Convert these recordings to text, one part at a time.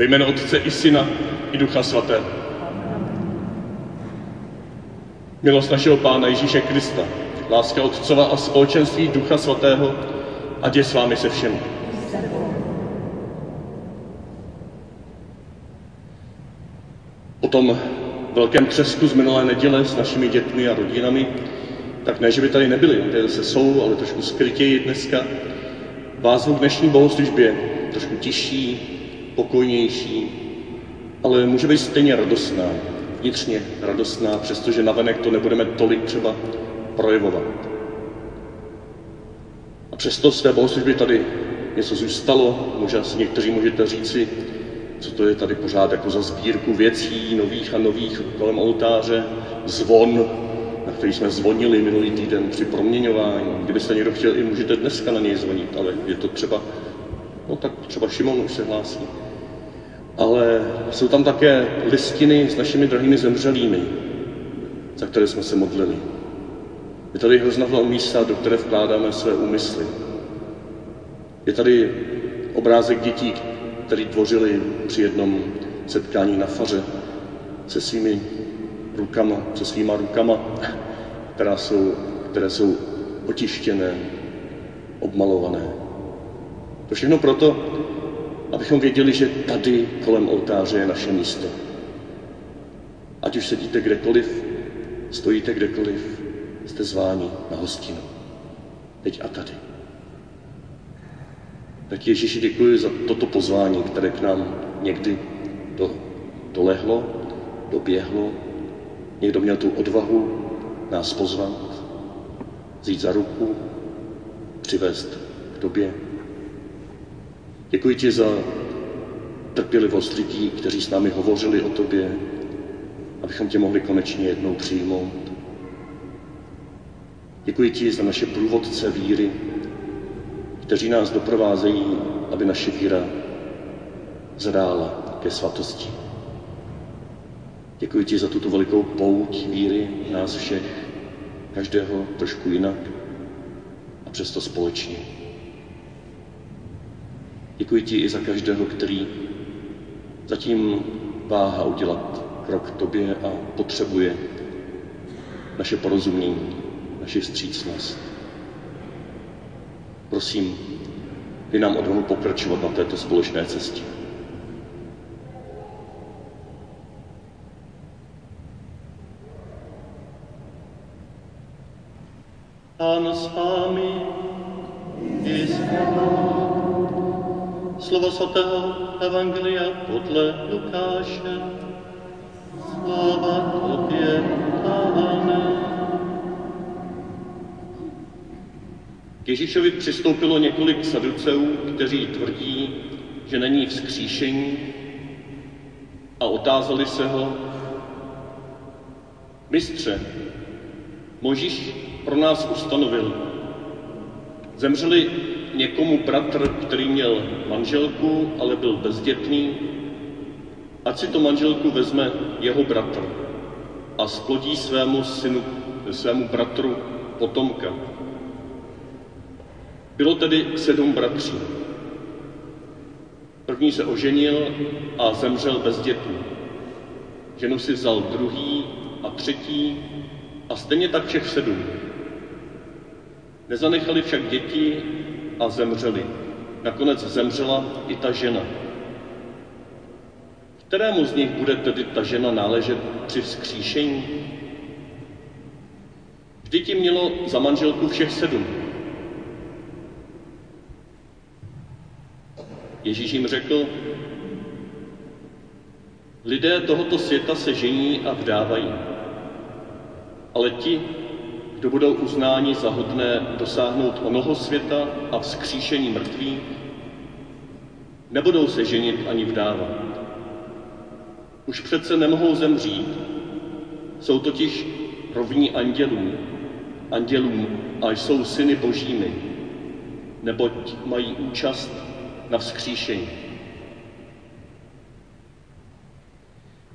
Ve jménu Otce i Syna i Ducha Svatého. Milost našeho Pána Ježíše Krista, láska Otcova a společenství Ducha Svatého, ať je s vámi se všemi. Po tom velkém třesku z minulé neděle s našimi dětmi a rodinami, tak ne, že by tady nebyli, tady se jsou, ale trošku skrytěji dneska, vás v dnešní bohoslužbě trošku tižší, pokojnější, ale může být stejně radostná, vnitřně radostná, přestože navenek to nebudeme tolik třeba projevovat. A přesto z té bohoslužby tady něco zůstalo, možná si někteří můžete říci, co to je tady pořád jako za sbírku věcí nových a nových kolem oltáře, zvon, na který jsme zvonili minulý týden při proměňování. Kdybyste někdo chtěl, i můžete dneska na něj zvonit, ale je to třeba, no tak třeba Šimon už se hlásí. Ale jsou tam také listiny s našimi drahými zemřelými, za které jsme se modlili. Je tady hrozná místa, do které vkládáme své úmysly. Je tady obrázek dětí, který tvořili při jednom setkání na faře se svými rukama, se svýma rukama, která jsou, které jsou otištěné, obmalované. To všechno proto, abychom věděli, že tady kolem oltáře je naše místo. Ať už sedíte kdekoliv, stojíte kdekoliv, jste zváni na hostinu. Teď a tady. Tak Ježíši děkuji za toto pozvání, které k nám někdy do, dolehlo, doběhlo. Někdo měl tu odvahu nás pozvat, vzít za ruku, přivést k tobě. Děkuji ti za trpělivost lidí, kteří s námi hovořili o tobě, abychom tě mohli konečně jednou přijmout. Děkuji ti za naše průvodce víry, kteří nás doprovázejí, aby naše víra zrála ke svatosti. Děkuji ti za tuto velikou pouť víry nás všech, každého trošku jinak a přesto společně. Děkuji ti i za každého, který zatím váha udělat krok k tobě a potřebuje naše porozumění, naši vstřícnost. Prosím, dej nám odvahu pokračovat na této společné cestě. Svatého Evangelia podle Lukáše. Sláva tobě, Pane. K Ježíšovi přistoupilo několik saduceů, kteří tvrdí, že není vzkříšení a otázali se ho, mistře, Možíš pro nás ustanovil, zemřeli někomu bratr, který měl manželku, ale byl bezdětný, ať si to manželku vezme jeho bratr a splodí svému synu, svému bratru potomka. Bylo tedy sedm bratří. První se oženil a zemřel bezdětný. Ženu si vzal druhý a třetí a stejně tak všech sedm. Nezanechali však děti a zemřeli. Nakonec zemřela i ta žena. Kterému z nich bude tedy ta žena náležet při vzkříšení? Vždyť ti mělo za manželku všech sedm. Ježíš jim řekl, lidé tohoto světa se žení a vdávají, ale ti, kdo budou uznáni za hodné dosáhnout onoho světa a vzkříšení mrtvých, nebudou se ženit ani vdávat. Už přece nemohou zemřít, jsou totiž rovní andělům, andělům a jsou syny božími, neboť mají účast na vzkříšení.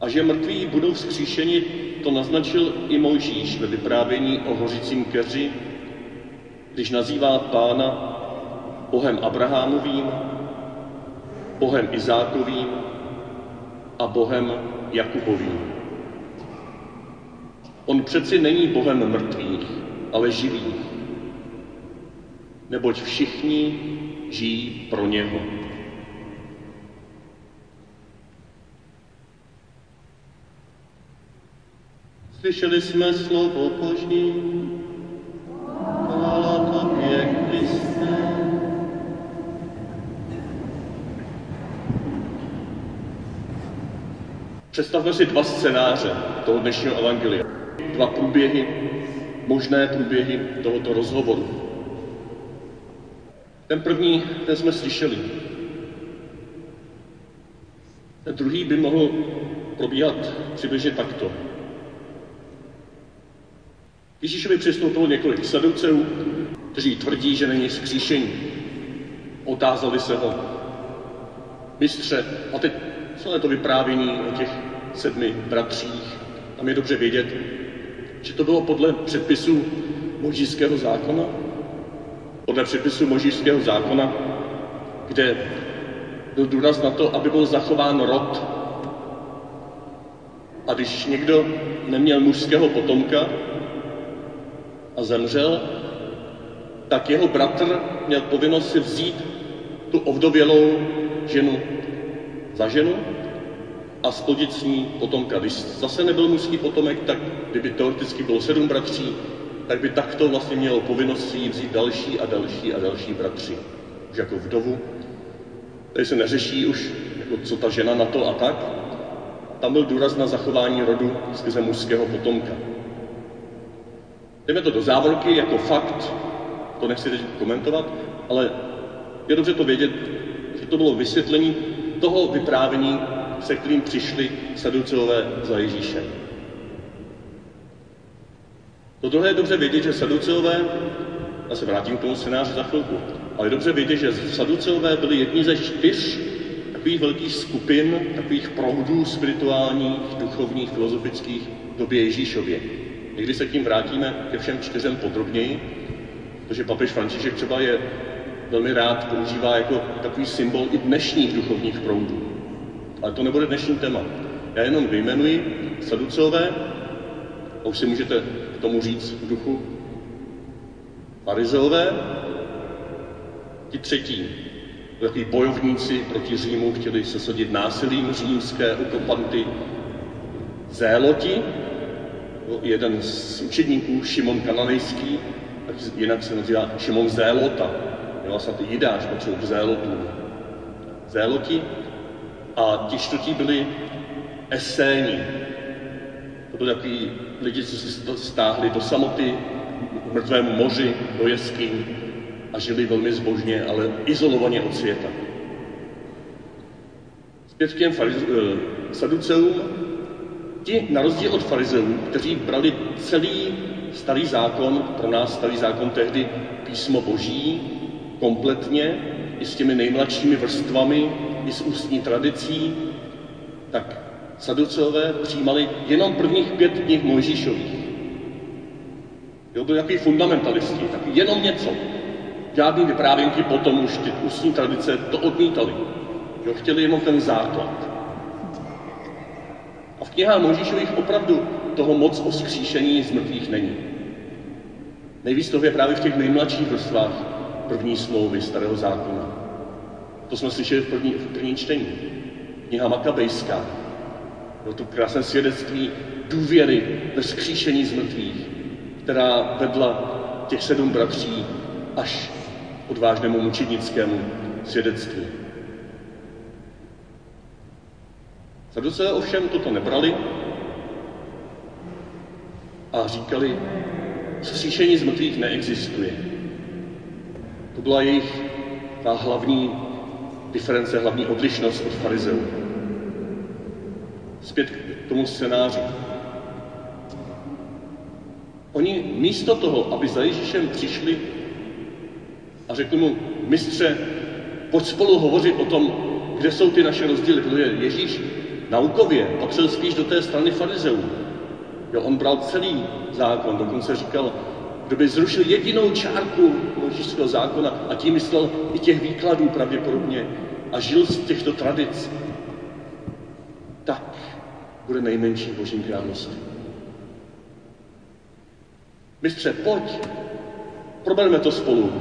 A že mrtví budou vzkříšeni, to naznačil i Mojžíš ve vyprávění o hořícím keři, když nazývá pána Bohem Abrahamovým, Bohem Izákovým a Bohem Jakubovým. On přeci není Bohem mrtvých, ale živých, neboť všichni žijí pro něho. Slyšeli jsme slovo Boží. Chvála Tobě, Kriste. Představme si dva scénáře toho dnešního evangelia. Dva průběhy, možné průběhy tohoto rozhovoru. Ten první, ten jsme slyšeli. Ten druhý by mohl probíhat přibližně takto. Ježíšovi přistoupilo několik saduceů, kteří tvrdí, že není skříšení. Otázali se ho, mistře, a teď celé to vyprávění o těch sedmi bratřích, tam je dobře vědět, že to bylo podle předpisů možíského zákona, podle předpisů možíského zákona, kde byl důraz na to, aby byl zachován rod. A když někdo neměl mužského potomka a zemřel, tak jeho bratr měl povinnost si vzít tu ovdovělou ženu za ženu a splodit s ní potomka. Když zase nebyl mužský potomek, tak kdyby teoreticky bylo sedm bratří, tak by takto vlastně mělo povinnost si vzít další a další a další bratři. Už jako vdovu. Tady se neřeší už, jako co ta žena na to a tak. Tam byl důraz na zachování rodu skrze mužského potomka. Jdeme to do závorky jako fakt, to nechci teď komentovat, ale je dobře to vědět, že to bylo vysvětlení toho vyprávění, se kterým přišli saduceové za Ježíšem. To druhé je dobře vědět, že saduceové, já se vrátím k tomu scénáři za chvilku, ale je dobře vědět, že saduceové byli jedni ze čtyř takových velkých skupin, takových proudů spirituálních, duchovních, filozofických v době Ježíšově. Někdy se tím vrátíme ke všem čtyřem podrobněji, protože papež František třeba je velmi rád používá jako takový symbol i dnešních duchovních proudů. Ale to nebude dnešní téma. Já jenom vyjmenuji saducové, a už si můžete k tomu říct v duchu, farizeové, ti třetí, takový bojovníci proti Římu, chtěli sesadit násilím římské okupanty, zéloti, jeden z učedníků, Šimon Kananejský, jinak se nazývá Šimon Zélota, měla snad i Jidáš patřil k Zélotům. Zéloti a ti čtvrtí byli eséni. To byli takový lidi, co se stáhli do samoty, v mrtvému moři, do jeskyň a žili velmi zbožně, ale izolovaně od světa. Zpět k těm fariz- eh, saduceům. Ti, na rozdíl od farizeů, kteří brali celý starý zákon, pro nás starý zákon tehdy písmo boží, kompletně, i s těmi nejmladšími vrstvami, i s ústní tradicí, tak saduceové přijímali jenom prvních pět knih Mojžíšových. Jo, byli takový fundamentalisti, taky jenom něco. Žádný vyprávěnky potom už ty ústní tradice to odmítali. Jo, chtěli jenom ten základ. Knihách Mojžíšových opravdu toho moc o skříšení z mrtvých není. Nejvíc toho je právě v těch nejmladších vrstvách první smlouvy starého zákona. To jsme slyšeli v první, v první čtení. Kniha Makabejská. Bylo to krásné svědectví důvěry ve skříšení z mrtvých, která vedla těch sedm bratří až odvážnému mučednickému svědectví. Saduceé ovšem toto nebrali a říkali, skříšení z mrtvých neexistuje. To byla jejich ta hlavní diference, hlavní odlišnost od farizeů. Zpět k tomu scénáři. Oni místo toho, aby za Ježíšem přišli a řekli mu, mistře, pojď spolu hovořit o tom, kde jsou ty naše rozdíly, protože Ježíš naukově patřil spíš do té strany farizeů. Jo, on bral celý zákon, dokonce říkal, kdo by zrušil jedinou čárku Mojžíšského zákona a tím myslel i těch výkladů pravděpodobně a žil z těchto tradic, tak bude nejmenší Božím království. Mistře, pojď, probereme to spolu.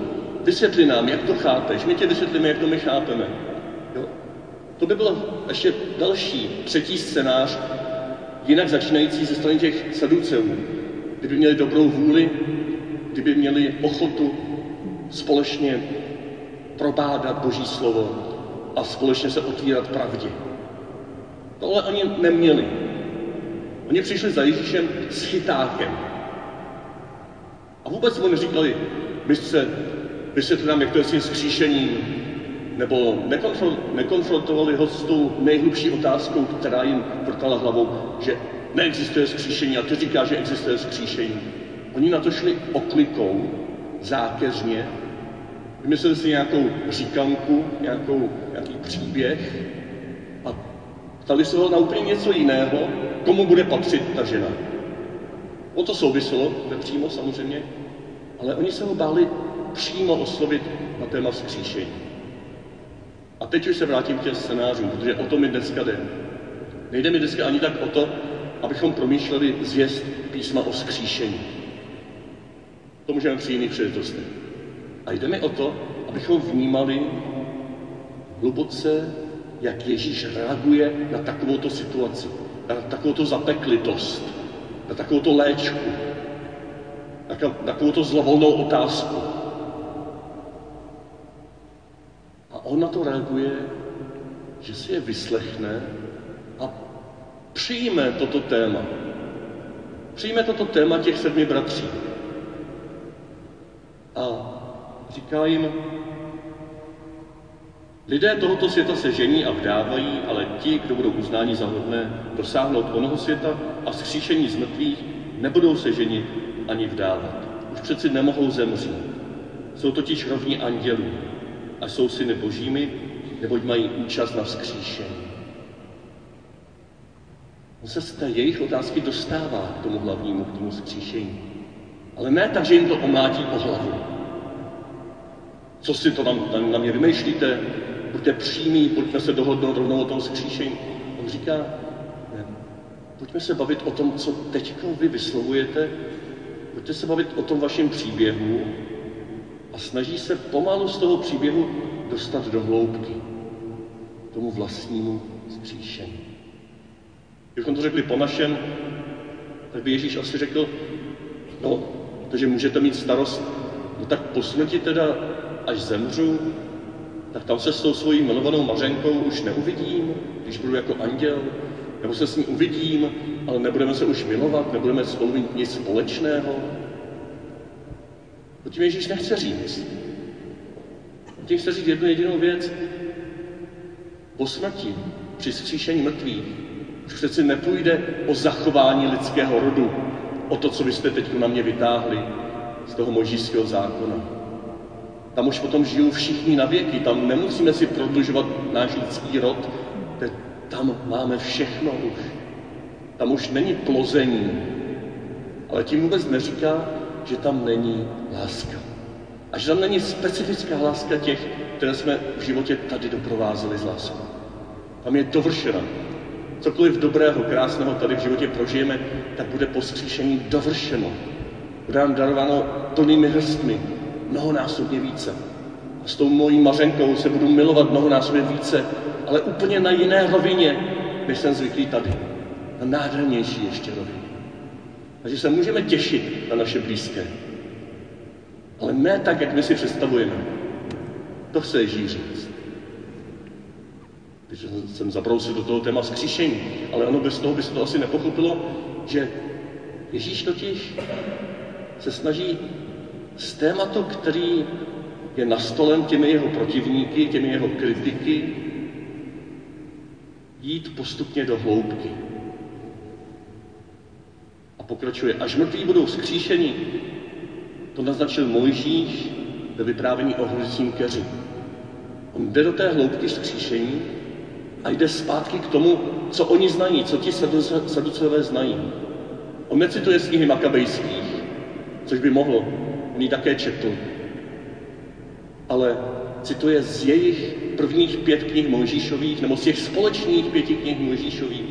Vysvětli nám, jak to chápeš, my tě vysvětlíme, jak to my chápeme. To by byl ještě další, třetí scénář, jinak začínající ze strany těch saduceů. Kdyby měli dobrou vůli, kdyby měli ochotu společně probádat Boží slovo a společně se otvírat pravdě. Tohle oni neměli. Oni přišli za Ježíšem s chytákem. A vůbec mu neříkali, mistře, vysvětli nám, jak to je s tím skříšením, nebo nekonfrontovali ho s tou nejhlubší otázkou, která jim vrtala hlavou, že neexistuje skříšení a ty říká, že existuje skříšení. Oni na to šli oklikou, zákeřně, vymysleli si nějakou říkanku, nějakou, nějaký příběh a ptali se ho na úplně něco jiného, komu bude patřit ta žena. O to souviselo, nepřímo samozřejmě, ale oni se ho báli přímo oslovit na téma vzkříšení. A teď už se vrátím k těm scénářům, protože o tom mi dneska jde. Nejde mi dneska ani tak o to, abychom promýšleli zvěst písma o skříšení. To můžeme při jiných příležitostech. A jde mi o to, abychom vnímali hluboce, jak Ježíš reaguje na takovouto situaci, na takovouto zapeklitost, na takovouto léčku, na takovouto zlovolnou otázku. On na to reaguje, že si je vyslechne a přijme toto téma. Přijme toto téma těch sedmi bratří. A říká jim, lidé tohoto světa se žení a vdávají, ale ti, kdo budou uznáni za hodné dosáhnout onoho světa a zkříšení z mrtvých, nebudou se ženit ani vdávat. Už přeci nemohou zemřít. Jsou totiž rovní andělů a jsou syny božími, neboť mají účast na vzkříšení. On se z té jejich otázky dostává k tomu hlavnímu, k tomu vzkříšení. Ale ne tak, že jim to omlátí po hlavu. Co si to na, na, na mě vymýšlíte? Buďte přímí, pojďme se dohodnout rovnou o tom vzkříšení. On říká, ne, pojďme se bavit o tom, co teď vy vyslovujete, pojďte se bavit o tom vašem příběhu a snaží se pomalu z toho příběhu dostat do hloubky, tomu vlastnímu vzkříšení. Kdybychom to řekli po našem, tak by Ježíš asi řekl, no, takže můžete mít starost, no tak po smrti teda, až zemřu, tak tam se s tou svojí milovanou Mařenkou už neuvidím, když budu jako anděl, nebo se s ní uvidím, ale nebudeme se už milovat, nebudeme spolu mít nic společného. To tím Ježíš nechce říct. Tím chce říct jednu jedinou věc. Po smrti, při zkříšení mrtvých, už přeci nepůjde o zachování lidského rodu, o to, co vy jste teď na mě vytáhli z toho možíského zákona. Tam už potom žijou všichni na věky, tam nemusíme si prodlužovat náš lidský rod, tam máme všechno už. Tam už není plození, ale tím vůbec neříká, že tam není láska. A že tam není specifická láska těch, které jsme v životě tady doprovázeli z láskou. Tam je dovršena. Cokoliv dobrého, krásného tady v životě prožijeme, tak bude po skříšení dovršeno. Bude nám darováno plnými hrstmi, mnohonásobně více. A s tou mojí mařenkou se budu milovat mnohonásobně více, ale úplně na jiné rovině, než jsem zvyklý tady. Na nádhernější ještě rovině. Takže se můžeme těšit na naše blízké. Ale ne tak, jak my si představujeme. To chce Ježíš říct. Když jsem zabrousil do toho téma zkříšení, ale ono bez toho by se to asi nepochopilo, že Ježíš totiž se snaží z tématu, který je nastolen těmi jeho protivníky, těmi jeho kritiky, jít postupně do hloubky. A pokračuje, až mrtví budou skříšeni, to naznačil Mojžíš ve vyprávění o hořícím keři. On jde do té hloubky skříšení a jde zpátky k tomu, co oni znají, co ti saducové znají. On necituje z knihy Makabejských, což by mohl, on ji také četl. Ale cituje z jejich prvních pět knih Mojžíšových, nebo z těch společných pěti knih Mojžíšových,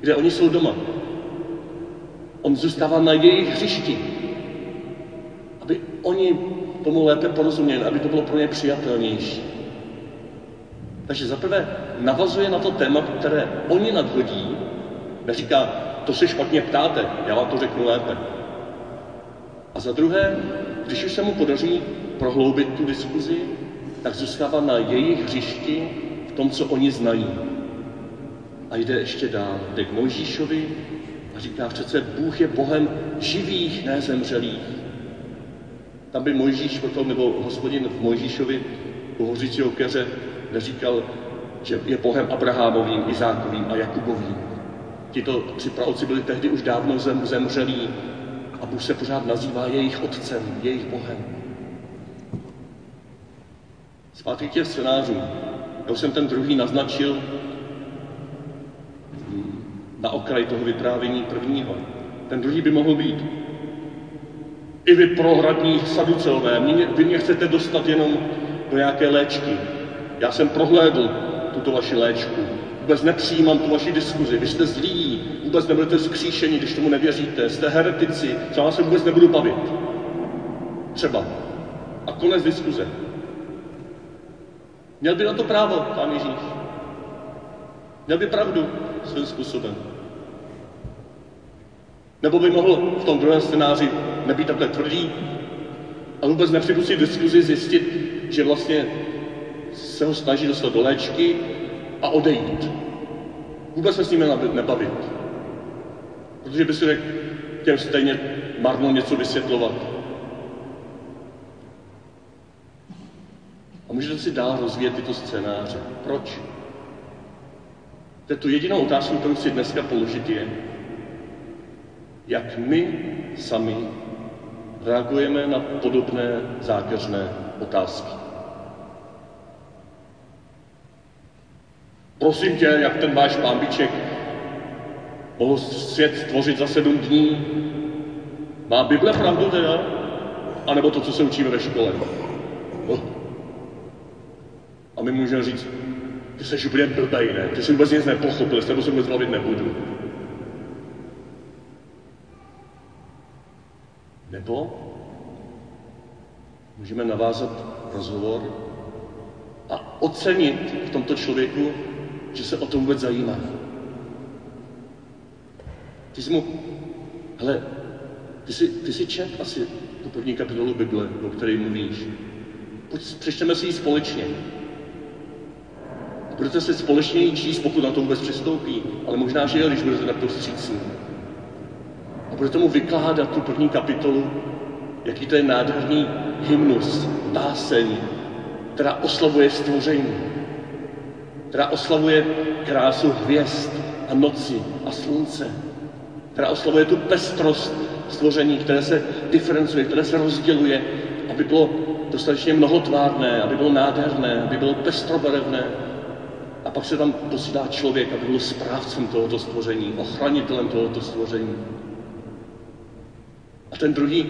kde oni jsou doma. On zůstává na jejich hřišti, aby oni tomu lépe porozuměli, aby to bylo pro ně přijatelnější. Takže zaprvé navazuje na to téma, které oni nadhodí, neříká, to se špatně ptáte, já vám to řeknu lépe. A za druhé, když už se mu podaří prohloubit tu diskuzi, tak zůstává na jejich hřišti v tom, co oni znají. A jde ještě dál, jde k Mojžíšovi a říká přece, Bůh je Bohem živých, ne zemřelých. Tam by Mojžíš potom, nebo hospodin v Mojžíšovi u hořícího keře neříkal, že je Bohem Abrahamovým, Izákovým a Jakubovým. Tito tři praoci byli tehdy už dávno zem, zemřelí a Bůh se pořád nazývá jejich otcem, jejich Bohem. Zpátky těch scénářů. Já už jsem ten druhý naznačil na okraj toho vyprávění prvního. Ten druhý by mohl být. I vy prohradní saducelové, mě, vy mě chcete dostat jenom do nějaké léčky. Já jsem prohlédl tuto vaši léčku. Vůbec nepřijímám tu vaši diskuzi. Vy jste zlí, vůbec nebudete zkříšení, když tomu nevěříte. Jste heretici, co vás se vůbec nebudu bavit. Třeba. A konec diskuze. Měl by na to právo, pán Ježíš. Měl by pravdu svým způsobem. Nebo by mohl v tom druhém scénáři nebýt takhle tvrdý a vůbec nepřipustit diskuzi, zjistit, že vlastně se ho snaží dostat do léčky a odejít. Vůbec se s ním nebavit. Protože by si řekl, těm stejně marno něco vysvětlovat. A můžete si dál rozvíjet tyto scénáře. Proč? To je tu jedinou otázku, kterou si dneska položit je, jak my sami reagujeme na podobné zákeřné otázky. Prosím tě, jak ten váš pámbiček mohl svět stvořit za sedm dní. Má Bible pravdu teda? A nebo to, co se učíme ve škole? No. A my můžeme říct, ty jsi úplně blbej, ne? Ty jsi vůbec nic nepochopil, s tebou se vůbec bavit nebudu. Nebo můžeme navázat rozhovor a ocenit v tomto člověku, že se o to vůbec zajímá. Ty jsi mu, hele, ty jsi, ty jsi čet asi tu první kapitolu Bible, o které mluvíš. Pojď, přečteme si ji společně. A budete se společně číst, pokud na to vůbec přistoupí, ale možná, že jo, když budete takto vstřícní. A budete mu vykládat tu první kapitolu, jaký to je nádherný hymnus, báseň, která oslavuje stvoření, která oslavuje krásu hvězd a noci a slunce, která oslavuje tu pestrost stvoření, které se diferencuje, které se rozděluje, aby bylo dostatečně mnohotvárné, aby bylo nádherné, aby bylo pestrobarevné. A pak se tam posílá člověk, aby byl správcem tohoto stvoření, ochranitelem tohoto stvoření. Ten druhý,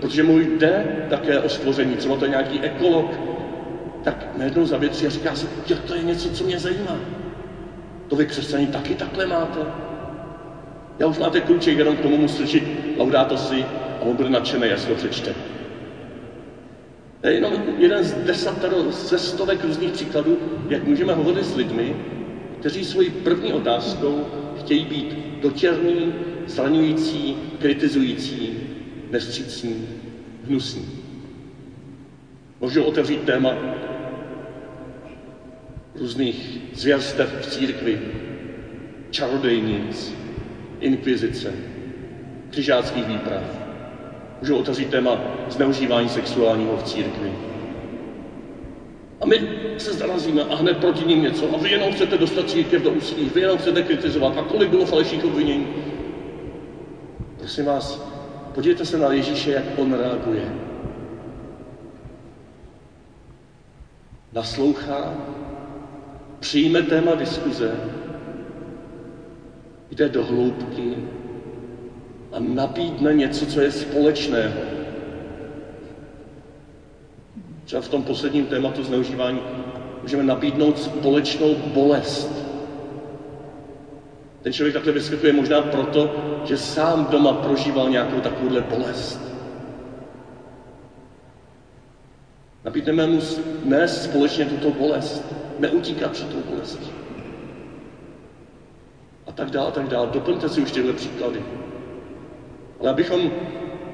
protože mu jde také o stvoření, třeba to je nějaký ekolog, tak najednou zavětří a říká si, že to je něco, co mě zajímá. To vy křesťaní taky takhle máte. Já už máte kluček, jenom k tomu mu strčit laudáto si a on bude nadšený, až to přečte. To je jenom jeden z desatero, ze stovek různých příkladů, jak můžeme hovořit s lidmi, kteří svojí první otázkou chtějí být dotěrní, zraňující, kritizující, nevstřícní, hnusní. Můžu otevřít téma různých zvěrstev v církvi, čarodejnic, inkvizice, křižáckých výprav. Můžu otevřít téma zneužívání sexuálního v církvi. A my se zarazíme a hned proti ním něco. A vy jenom chcete dostat církev do úsilí, vy jenom chcete kritizovat. A kolik bylo falešných obvinění? Prosím vás, podívejte se na Ježíše, jak on reaguje. Naslouchá, přijme téma diskuze, jde do hloubky a nabídne něco, co je společného. Třeba v tom posledním tématu zneužívání můžeme nabídnout společnou bolest. Ten člověk takhle vyskakuje možná proto, že sám doma prožíval nějakou takovouhle bolest. Nabídneme mu nést společně tuto bolest, neutíkat před tou bolestí. A tak dále, a tak dále. Doplňte si už tyhle příklady. Ale abychom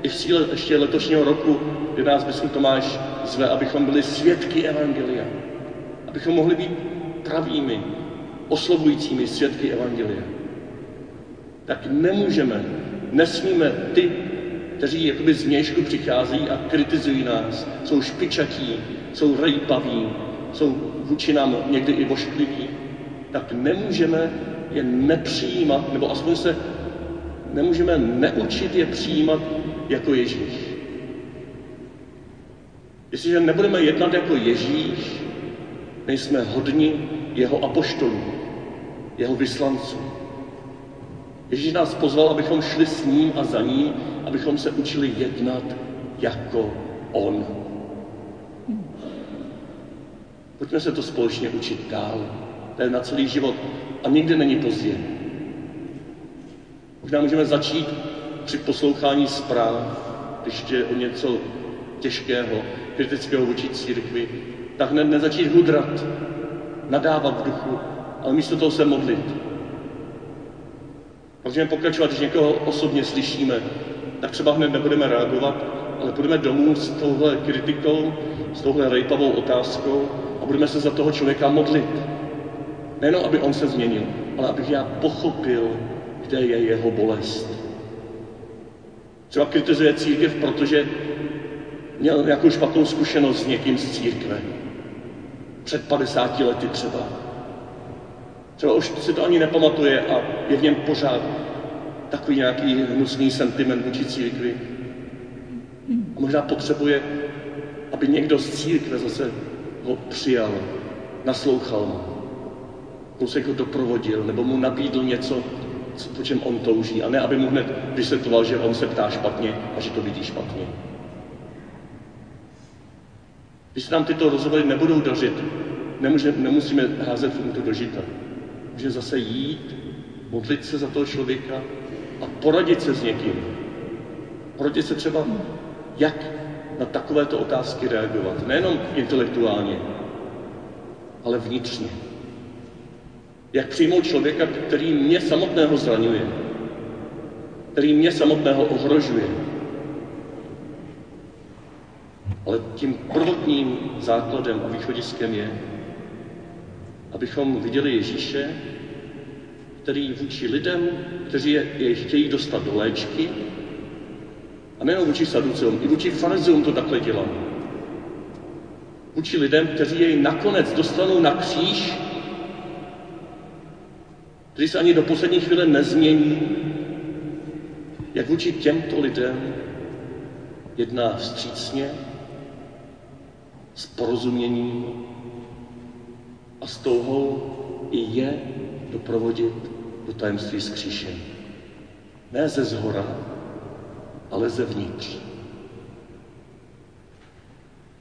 i v síle ještě letošního roku, kdy nás biskup Tomáš zve, abychom byli svědky Evangelia. Abychom mohli být pravými, oslovujícími svědky Evangelia. Tak nemůžeme, nesmíme ty, kteří jakoby z mějšku přicházejí a kritizují nás, jsou špičatí, jsou rejpaví, jsou vůči nám někdy i voškliví, tak nemůžeme je nepřijímat, nebo aspoň se nemůžeme neučit je přijímat jako Ježíš. Jestliže nebudeme jednat jako Ježíš, nejsme hodni jeho apoštolů, jeho vyslanců. Ježíš nás pozval, abychom šli s ním a za ním, abychom se učili jednat jako on. Pojďme se to společně učit dál. To je na celý život a nikdy není pozdě. Možná můžeme začít při poslouchání zpráv, když je o něco těžkého, kritického vůči církvi, tak hned nezačít hudrat, nadávat v duchu, ale místo toho se modlit. Můžeme pokračovat, když někoho osobně slyšíme, tak třeba hned nebudeme reagovat, ale budeme domů s touhle kritikou, s touhle rejpavou otázkou a budeme se za toho člověka modlit. Nejenom, aby on se změnil, ale abych já pochopil, kde je jeho bolest. Třeba kritizuje církev, protože měl nějakou špatnou zkušenost s někým z církve. Před 50 lety třeba. Třeba už si to ani nepamatuje a je v něm pořád takový nějaký hnusný sentiment vůči církvi. A možná potřebuje, aby někdo z církve zase ho přijal, naslouchal mu. Kousek ho doprovodil, nebo mu nabídl něco, po čem on touží. A ne, aby mu hned vysvětloval, že on se ptá špatně a že to vidí špatně. Když se nám tyto rozhovory nebudou dařit, nemůže, nemusíme házet to do žita. Může zase jít, modlit se za toho člověka a poradit se s někým. Poradit se třeba, jak na takovéto otázky reagovat. Nejenom intelektuálně, ale vnitřně. Jak přijmout člověka, který mě samotného zraňuje, který mě samotného ohrožuje. Ale tím prvotním základem a východiskem je, abychom viděli Ježíše, který vůči lidem, kteří je, je chtějí dostat do léčky, a nejenom vůči saduceům, i vůči farizeům to takhle dělá. Vůči lidem, kteří jej nakonec dostanou na kříž, kteří se ani do poslední chvíle nezmění, jak vůči těmto lidem jedná vstřícně, s porozuměním a s touhou i je doprovodit do tajemství skříšení. Ne ze zhora, ale zevnitř.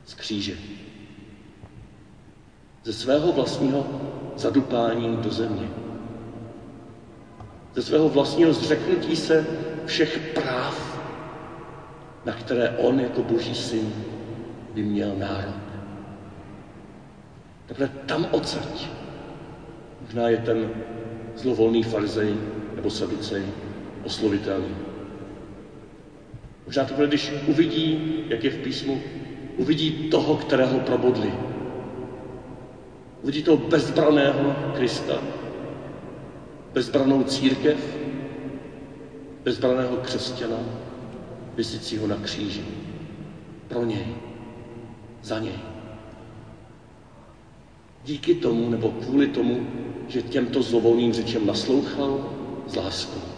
Z kříže. Ze svého vlastního zadupání do země. Ze svého vlastního zřeknutí se všech práv, na které on jako boží syn by měl nárok. Takhle tam odsaď. Možná je ten zlovolný farzej nebo saducej oslovitelný. Možná to bude, když uvidí, jak je v písmu, uvidí toho, kterého probodli. Uvidí toho bezbraného Krista, bezbranou církev, bezbraného křesťana, vysícího na kříži. Pro něj, za něj. Díky tomu, nebo kvůli tomu, že těmto zlovolným řečem naslouchal s láskou.